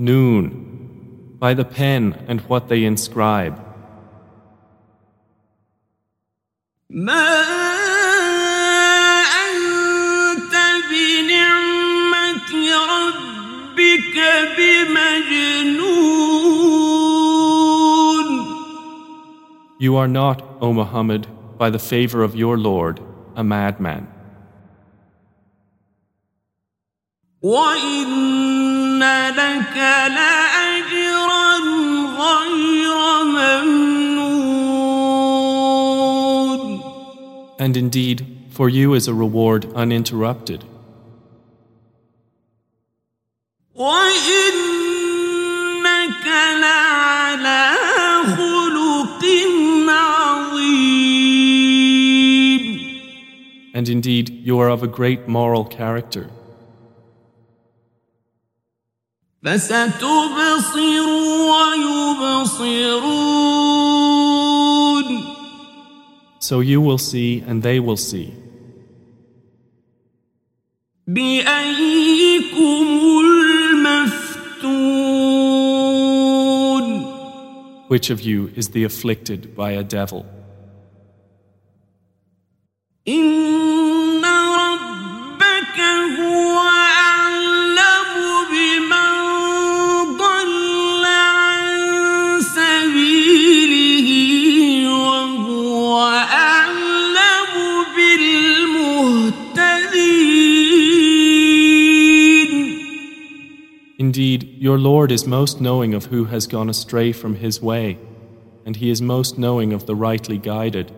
Noon, by the pen and what they inscribe. ما أنت بنعمة ربك بمجنون You are not, O Muhammad, by the favor of your Lord, a madman. وإن لك لأجرا غير ممنون And indeed, for you is a reward uninterrupted. وإنك لعلى خلق عظيم And indeed, you are of a great moral character. فستبصر ويبصرون So you will see and they will see. بأيكم المفتون Which of you is the afflicted by a devil? Lord is most knowing of who has gone astray from his way, and he is most knowing of the rightly guided.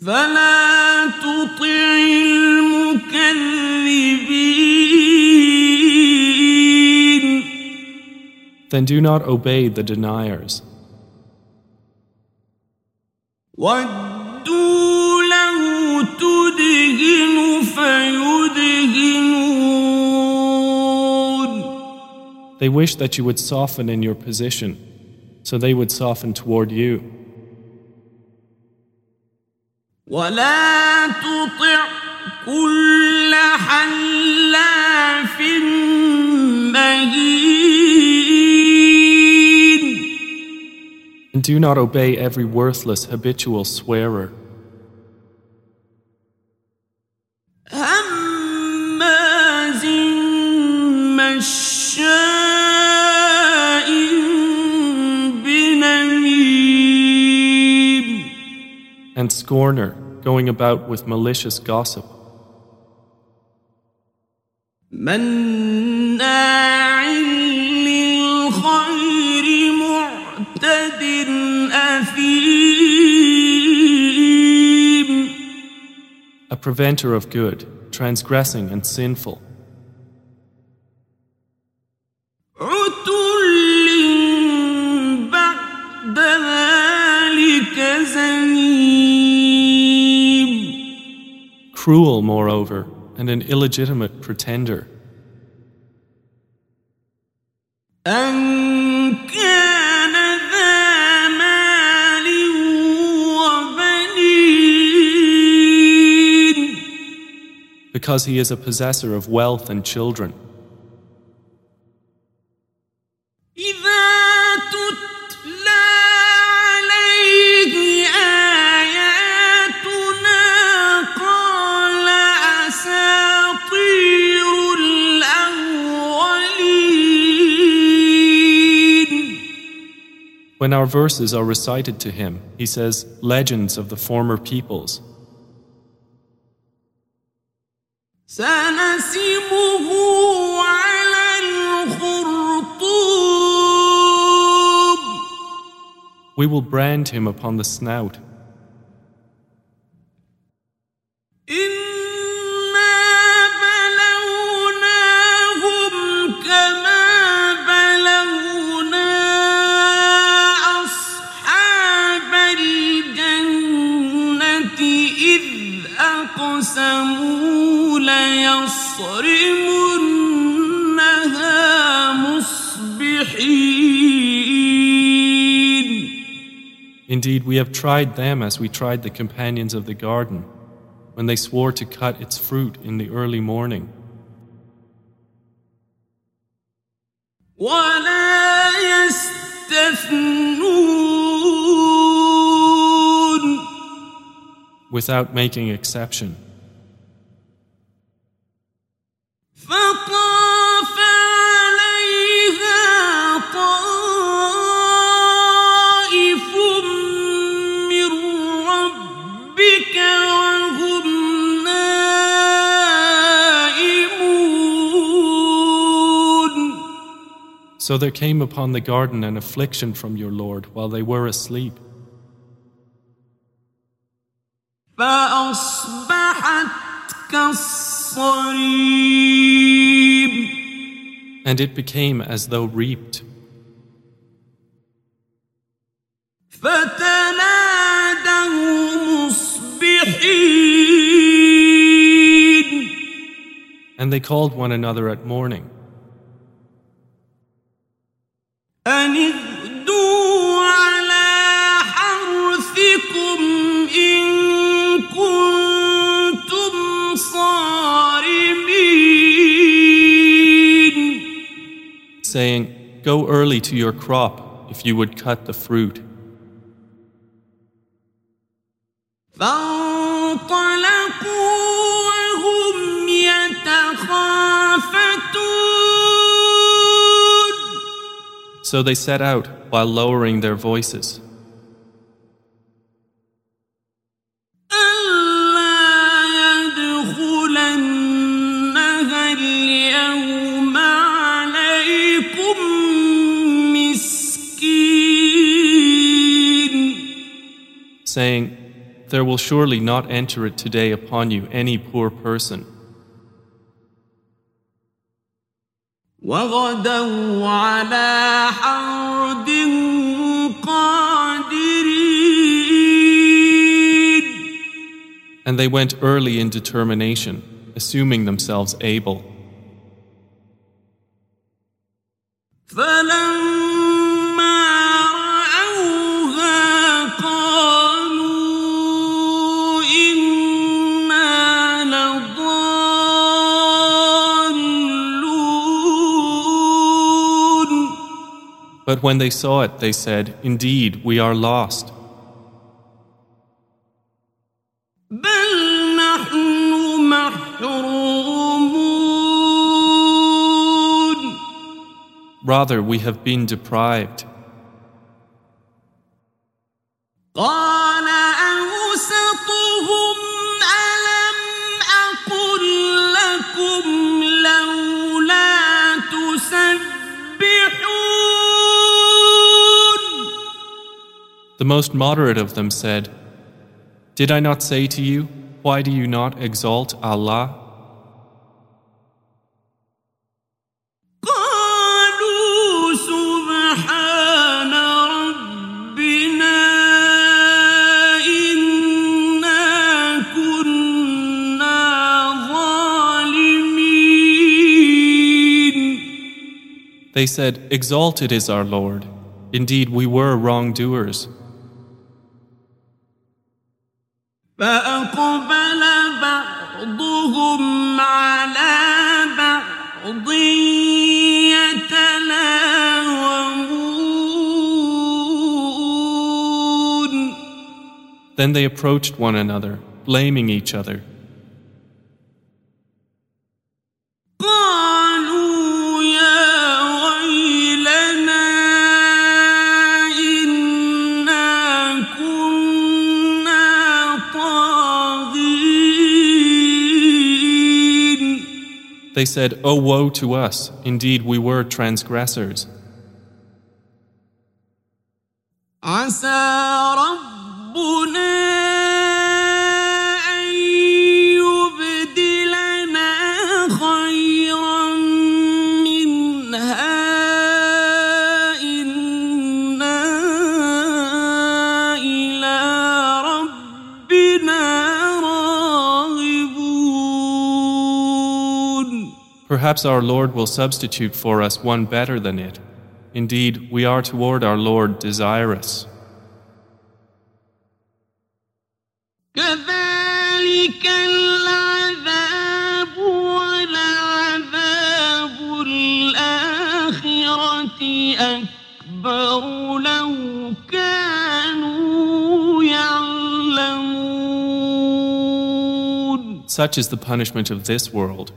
فلا تطع المكذبين Then do not obey the deniers. ودوا له تدهن فيدهنون They wish that you would soften in your position, so they would soften toward you. ولا تطع كل حلاف مهين And do not obey every worthless habitual swearer, scorner going about with malicious gossip. A preventer of good, transgressing and sinful. cruel, moreover, and an illegitimate pretender. Because he is a possessor of wealth and children. verses are recited to him, he says, legends of the former peoples. We will brand him upon the snout. Indeed, we have tried them as we tried the companions of the garden, when they swore to cut its fruit in the early morning. Without making exception. So there came upon the garden an affliction from your Lord while they were asleep. And it became as though reaped. And they called one another at morning. Go early to your crop if you would cut the fruit. So they set out while lowering their voices. There will surely not enter it today upon you any poor person. وغدوا على حرد قادرين And they went early in determination, assuming themselves able. But when they saw it, they said, Indeed, we are lost. Rather, we have been deprived. The most moderate of them said, Did I not say to you, Why do you not exalt Allah? They said, Exalted is our Lord. Indeed, we were wrongdoers. فأقبل بعضهم على بعض يتلاومون Then they approached one another, blaming each other. They said, Oh, woe to us! Indeed, we were transgressors. عسى ربنا Perhaps our Lord will substitute for us one better than it. Indeed, we are toward our Lord desirous. كذلك العذاب ولعذاب الآخرة أكبر لو كانوا يعلمون Such is the punishment of this world,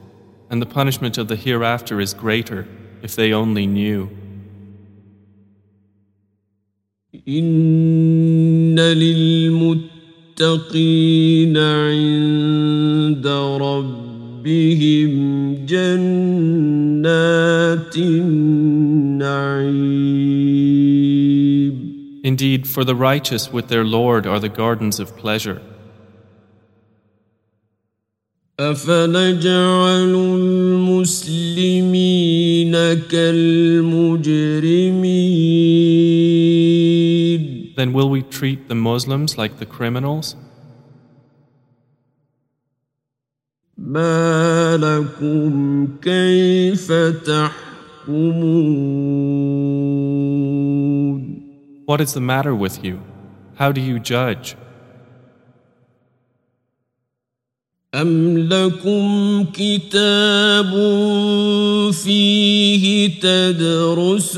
and the punishment of the hereafter is greater if they only knew. إن للمتقين عند ربهم جنات النعيم Indeed, for the righteous with their Lord are the gardens of pleasure. أفنجعل المسلمين كالمجرمين Then will we treat the Muslims like the criminals? ما لكم كيف تحكمون What is the matter with you? How do you judge? أم لكم كتاب فيه تدرسون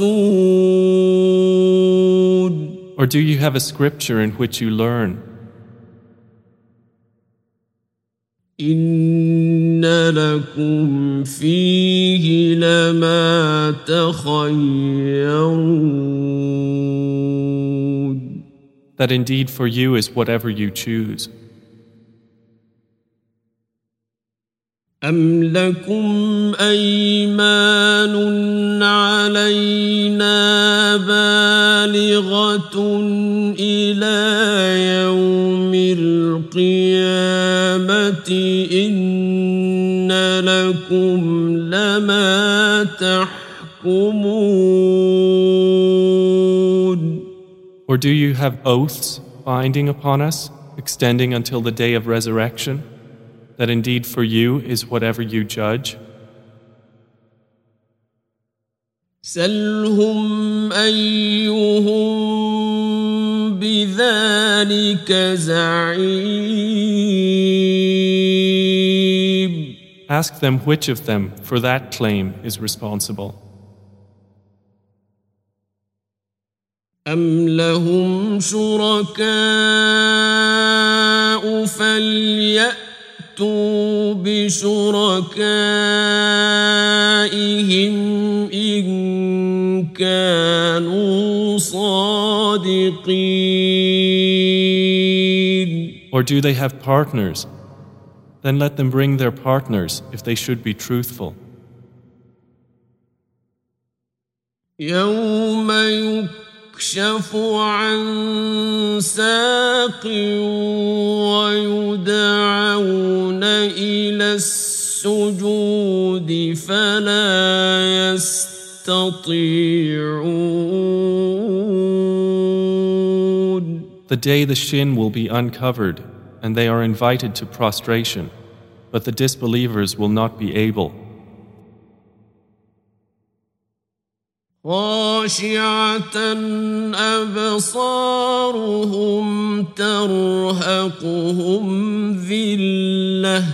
Or do you have a scripture in which you learn? إن لكم فيه لما تخيرون That indeed for you is whatever you choose. أم لكم أيمان علينا بالغة إلى يوم القيامة إن لكم لما تحكمون Or do you have oaths binding upon us, extending until the day of resurrection? That indeed for you is whatever you judge? سلهم أيهم بذلك زعيم Ask them which of them for that claim is responsible. أم لهم شركاء فليأتوا بشركائهم إن كانوا صادقين Or do they have partners? Then let them bring their partners if they should be truthful. يوم يكشف عن ساق ويدعون إلى السجود فلا يستطيعون The day the shin will be uncovered, and they are invited to prostration, but the disbelievers will not be able. خاشعة أبصارهم ترهقهم ذلة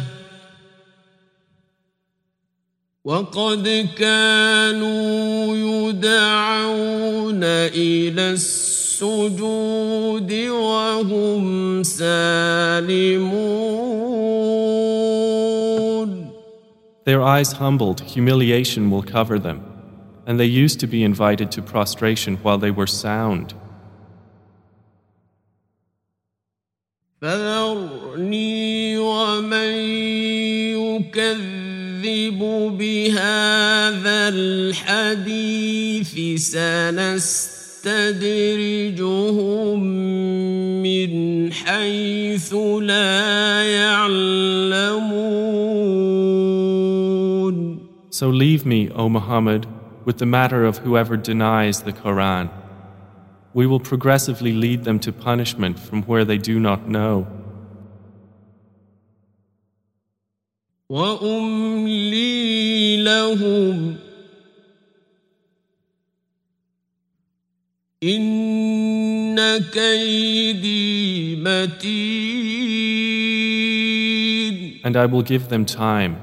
وقد كانوا يدعون إلى السجود وهم سالمون Their eyes humbled, humiliation will cover them, and they used to be invited to prostration while they were sound. فذرني ومن يكذب بهذا الحديث سنستدرجهم من حيث لا يعلمون So leave me, O Muhammad, with the matter of whoever denies the Quran. We will progressively lead them to punishment from where they do not know. وأملي لهم إن كيدي متين And I will give them time.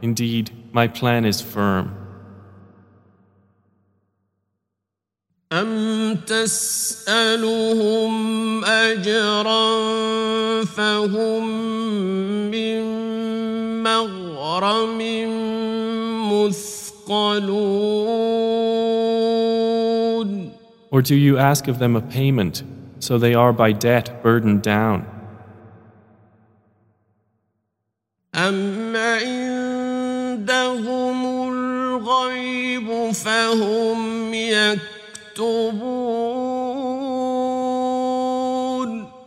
Indeed, my plan is firm. أم تسألهم أجرا فهم من مغرم مثقلون Or do you ask of them a payment, so they are by debt burdened down? أم عندهم الغيب فهم يكتبون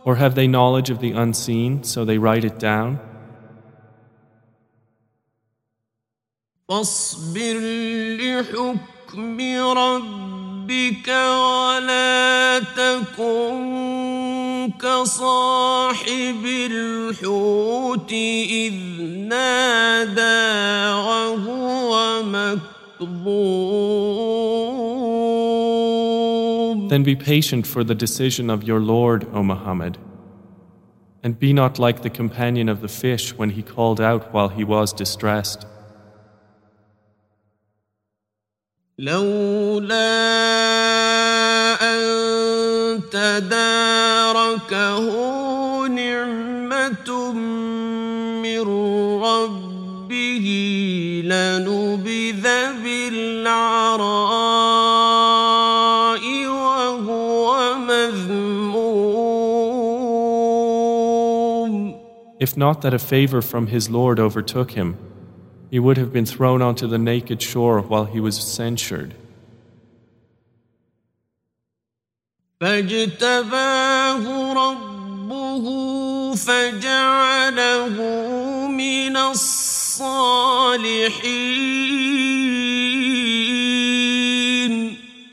Or have they knowledge of the unseen, so they write it down? فاصبر لحكم ربك ولا تكن كصاحب الحوت إذ نادى وهو مكظوم Then be patient for the decision of your Lord, O Muhammad. And be not like the companion of the fish when he called out while he was distressed. لولا أن تداركه نعمة من ربه لنبذ If not that a favor from his Lord overtook him, he would have been thrown onto the naked shore while he was censured. فاجتباه ربه فجعله من الصالحين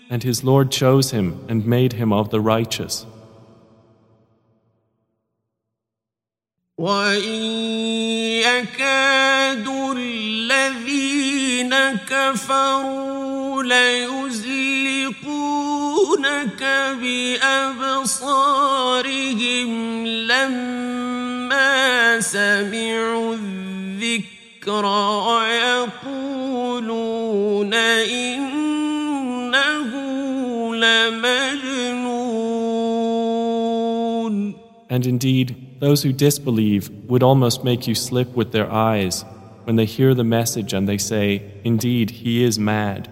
And his Lord chose him and made him of the righteous. وإن يكاد الذين كفروا ليزلقونك بأبصارهم لما سمعوا الذكر ويقولون إنه لمجنون. And indeed, those who disbelieve would almost make you slip with their eyes when they hear the message and they say, Indeed, he is mad.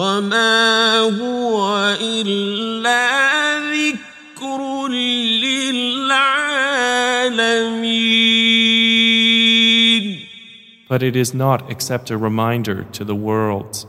وما هو إلا ذكر للعالمين But it is not except a reminder to the worlds.